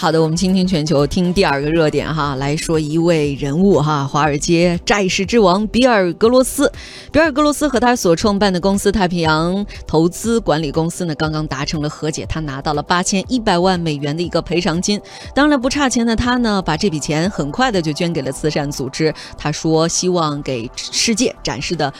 好的，我们倾听全球，听第二个热点哈，来说一位人物哈，华尔街债市之王比尔·格罗斯。比尔·格罗斯和他所创办的公司太平洋投资管理公司呢，刚刚达成了和解，他拿到了八千一百万美元的一个赔偿金。当然不差钱的他呢，把这笔钱很快的就捐给了慈善组织。他说，希望给世界展示的。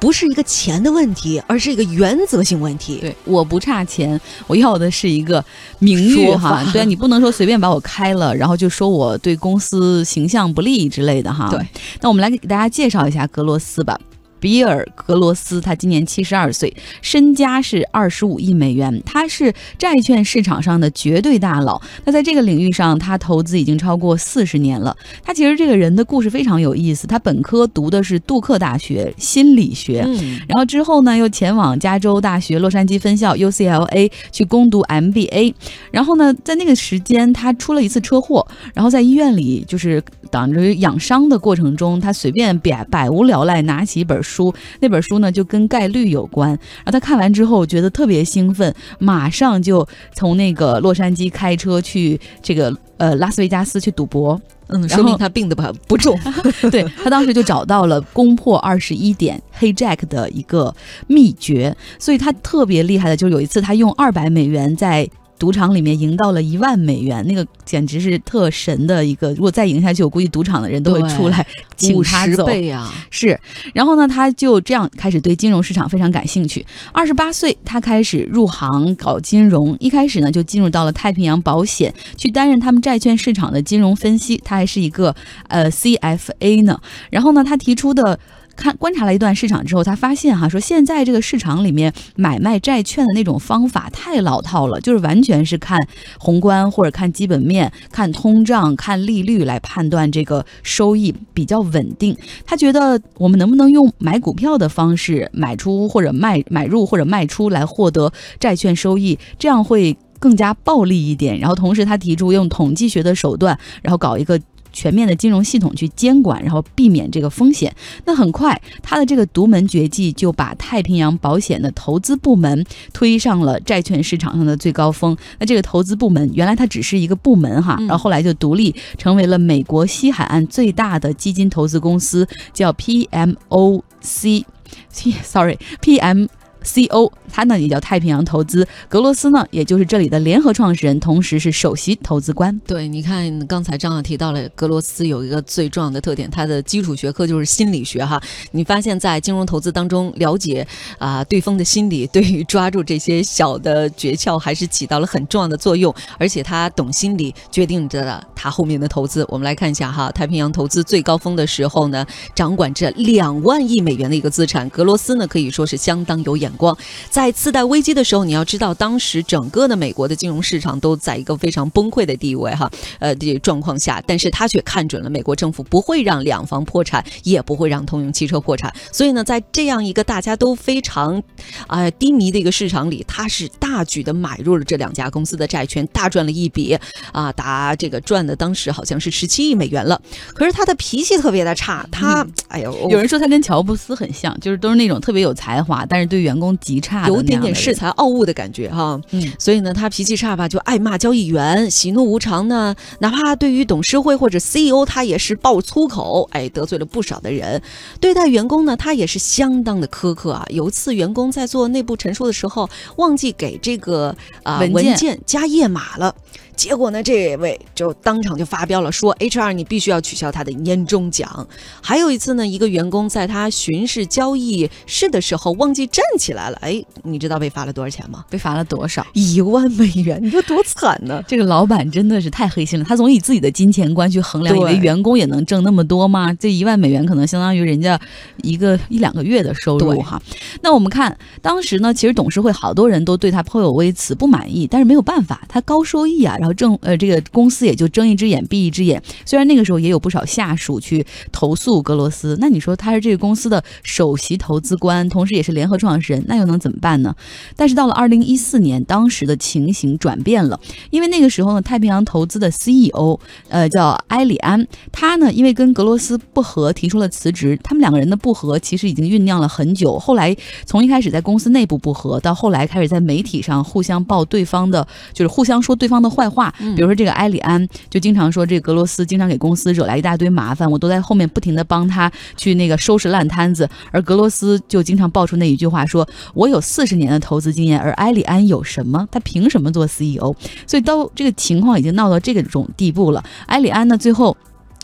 不是一个钱的问题，而是一个原则性问题。对，我不差钱，我要的是一个名誉哈。对啊，你不能说随便把我开了，然后就说我对公司形象不利之类的哈。对，那我们来给大家介绍一下格罗斯吧。比尔·格罗斯，他今年七十二岁，身家是二十五亿美元。他是债券市场上的绝对大佬。那在这个领域上，他投资已经超过四十年了。他其实这个人的故事非常有意思。他本科读的是杜克大学心理学，然后之后呢，又前往加州大学洛杉矶分校 UCLA 去攻读 MBA。然后呢，在那个时间，他出了一次车祸，然后在医院里就是等着养伤的过程中，他随便百百无聊赖拿起一本。书那本书呢，就跟概率有关。然后他看完之后觉得特别兴奋，马上就从那个洛杉矶开车去这个呃拉斯维加斯去赌博。嗯，说明他病的不不重。对他当时就找到了攻破二十一点黑 Jack 的一个秘诀。所以他特别厉害的，就是有一次他用二百美元在。赌场里面赢到了一万美元，那个简直是特神的一个。如果再赢下去，我估计赌场的人都会出来请他走。倍啊！是，然后呢，他就这样开始对金融市场非常感兴趣。二十八岁，他开始入行搞金融，一开始呢就进入到了太平洋保险去担任他们债券市场的金融分析。他还是一个呃 CFA 呢。然后呢，他提出的。看观察了一段市场之后，他发现哈说现在这个市场里面买卖债券的那种方法太老套了，就是完全是看宏观或者看基本面、看通胀、看利率来判断这个收益比较稳定。他觉得我们能不能用买股票的方式买出或者卖买入或者卖出来获得债券收益，这样会更加暴利一点。然后同时他提出用统计学的手段，然后搞一个。全面的金融系统去监管，然后避免这个风险。那很快，他的这个独门绝技就把太平洋保险的投资部门推上了债券市场上的最高峰。那这个投资部门原来它只是一个部门哈，然后后来就独立成为了美国西海岸最大的基金投资公司，叫 PMOC，sorry，PM。C.O. 他呢也叫太平洋投资，格罗斯呢也就是这里的联合创始人，同时是首席投资官。对，你看刚才张老提到了格罗斯有一个最重要的特点，他的基础学科就是心理学哈。你发现，在金融投资当中了解啊对方的心理，对于抓住这些小的诀窍还是起到了很重要的作用。而且他懂心理，决定着他后面的投资。我们来看一下哈，太平洋投资最高峰的时候呢，掌管着两万亿美元的一个资产。格罗斯呢可以说是相当有眼。眼光，在次贷危机的时候，你要知道，当时整个的美国的金融市场都在一个非常崩溃的地位哈，呃的状况下，但是他却看准了美国政府不会让两房破产，也不会让通用汽车破产，所以呢，在这样一个大家都非常啊低迷的一个市场里，他是大举的买入了这两家公司的债券，大赚了一笔啊，达这个赚的当时好像是十七亿美元了。可是他的脾气特别的差，他哎呦，有人说他跟乔布斯很像，就是都是那种特别有才华，但是对员工极差，有点点恃才傲物的感觉哈。嗯，所以呢，他脾气差吧，就爱骂交易员，喜怒无常呢。哪怕对于董事会或者 CEO，他也是爆粗口，哎，得罪了不少的人。对待员工呢，他也是相当的苛刻啊。有一次，员工在做内部陈述的时候，忘记给这个啊文件加页码了。结果呢，这位就当场就发飙了，说 HR 你必须要取消他的年终奖。还有一次呢，一个员工在他巡视交易室的时候忘记站起来了，哎，你知道被罚了多少钱吗？被罚了多少？一万美元，你说多惨呢？这个老板真的是太黑心了，他总以自己的金钱观去衡量，以为员工也能挣那么多吗？这一万美元可能相当于人家一个一两个月的收入哈。那我们看当时呢，其实董事会好多人都对他颇有微词，不满意，但是没有办法，他高收益啊，然后。正呃，这个公司也就睁一只眼闭一只眼。虽然那个时候也有不少下属去投诉格罗斯，那你说他是这个公司的首席投资官，同时也是联合创始人，那又能怎么办呢？但是到了二零一四年，当时的情形转变了，因为那个时候呢，太平洋投资的 CEO 呃叫埃里安，他呢因为跟格罗斯不和，提出了辞职。他们两个人的不和其实已经酝酿了很久，后来从一开始在公司内部不和，到后来开始在媒体上互相报对方的，就是互相说对方的坏话。比如说这个埃里安就经常说这格罗斯经常给公司惹来一大堆麻烦，我都在后面不停的帮他去那个收拾烂摊子，而格罗斯就经常爆出那一句话，说我有四十年的投资经验，而埃里安有什么？他凭什么做 CEO？所以到这个情况已经闹到这个种地步了，埃里安呢最后。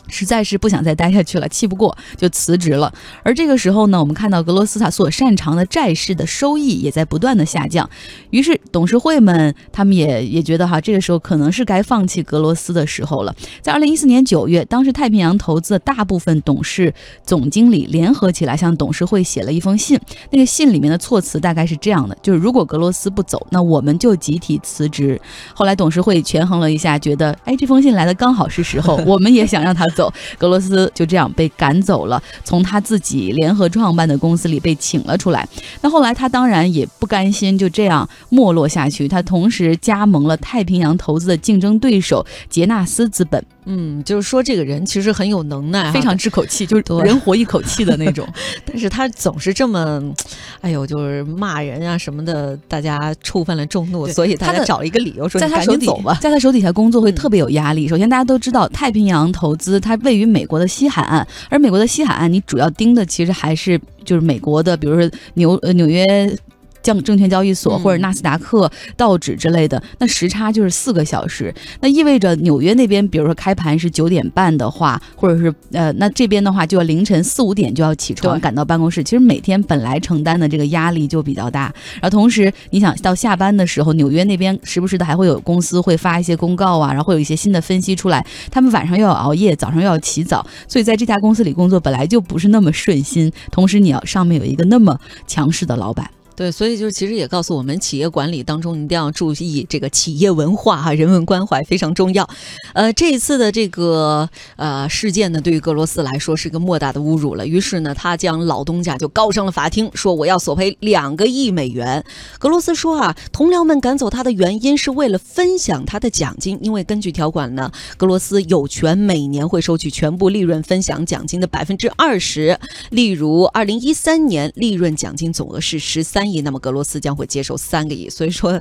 实在是不想再待下去了，气不过就辞职了。而这个时候呢，我们看到格罗斯塔所擅长的债市的收益也在不断的下降。于是董事会们他们也也觉得哈，这个时候可能是该放弃格罗斯的时候了。在二零一四年九月，当时太平洋投资的大部分董事总经理联合起来向董事会写了一封信。那个信里面的措辞大概是这样的：就是如果格罗斯不走，那我们就集体辞职。后来董事会权衡了一下，觉得哎，这封信来的刚好是时候，我们也想让他。走，格罗斯就这样被赶走了，从他自己联合创办的公司里被请了出来。那后来他当然也不甘心就这样没落下去，他同时加盟了太平洋投资的竞争对手杰纳斯资本。嗯，就是说这个人其实很有能耐，非常治口气，就是人活一口气的那种。但是他总是这么，哎呦，就是骂人啊什么的，大家触犯了众怒，所以他找一个理由说在他手底吧，在他手底下工作会特别有压力。首先大家都知道，太平洋投资它位于美国的西海岸，而美国的西海岸你主要盯的其实还是就是美国的，比如说纽呃纽约。像证券交易所或者纳斯达克、道指之类的，那时差就是四个小时，那意味着纽约那边，比如说开盘是九点半的话，或者是呃，那这边的话就要凌晨四五点就要起床赶到办公室。其实每天本来承担的这个压力就比较大，然后同时你想到下班的时候，纽约那边时不时的还会有公司会发一些公告啊，然后会有一些新的分析出来，他们晚上又要熬夜，早上又要起早，所以在这家公司里工作本来就不是那么顺心，同时你要上面有一个那么强势的老板。对，所以就是其实也告诉我们，企业管理当中一定要注意这个企业文化哈，人文关怀非常重要。呃，这一次的这个呃事件呢，对于格罗斯来说是个莫大的侮辱了。于是呢，他将老东家就告上了法庭，说我要索赔两个亿美元。格罗斯说啊，同僚们赶走他的原因是为了分享他的奖金，因为根据条款呢，格罗斯有权每年会收取全部利润分享奖金的百分之二十。例如，二零一三年利润奖金总额是十三。亿，那么格罗斯将会接受三个亿，所以说，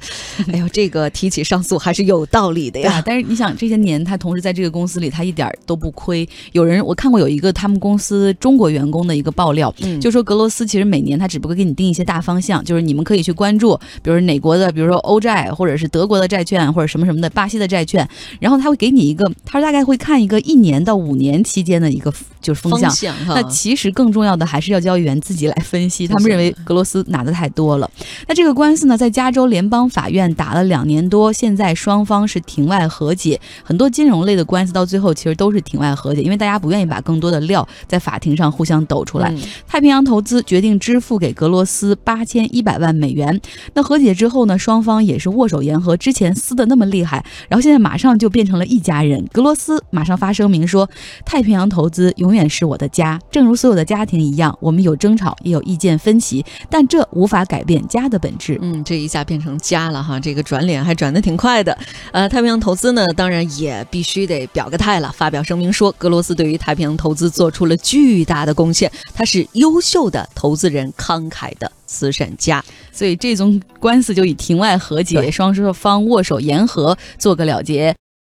哎呦，这个提起上诉还是有道理的呀。但是你想，这些年他同时在这个公司里，他一点都不亏。有人我看过有一个他们公司中国员工的一个爆料，就说格罗斯其实每年他只不过给你定一些大方向，就是你们可以去关注，比如哪国的，比如说欧债，或者是德国的债券，或者什么什么的，巴西的债券，然后他会给你一个，他说大概会看一个一年到五年期间的一个就是风向。那其实更重要的还是要交易员自己来分析，他们认为格罗斯拿的太。多了，那这个官司呢，在加州联邦法院打了两年多，现在双方是庭外和解。很多金融类的官司到最后其实都是庭外和解，因为大家不愿意把更多的料在法庭上互相抖出来。太平洋投资决定支付给格罗斯八千一百万美元。那和解之后呢，双方也是握手言和，之前撕的那么厉害，然后现在马上就变成了一家人。格罗斯马上发声明说：“太平洋投资永远是我的家，正如所有的家庭一样，我们有争吵，也有意见分歧，但这无法。”改变家的本质，嗯，这一下变成家了哈，这个转脸还转得挺快的。呃，太平洋投资呢，当然也必须得表个态了，发表声明说，格罗斯对于太平洋投资做出了巨大的贡献，他是优秀的投资人，慷慨的慈善家。所以这宗官司就以庭外和解，双方握手言和做个了结。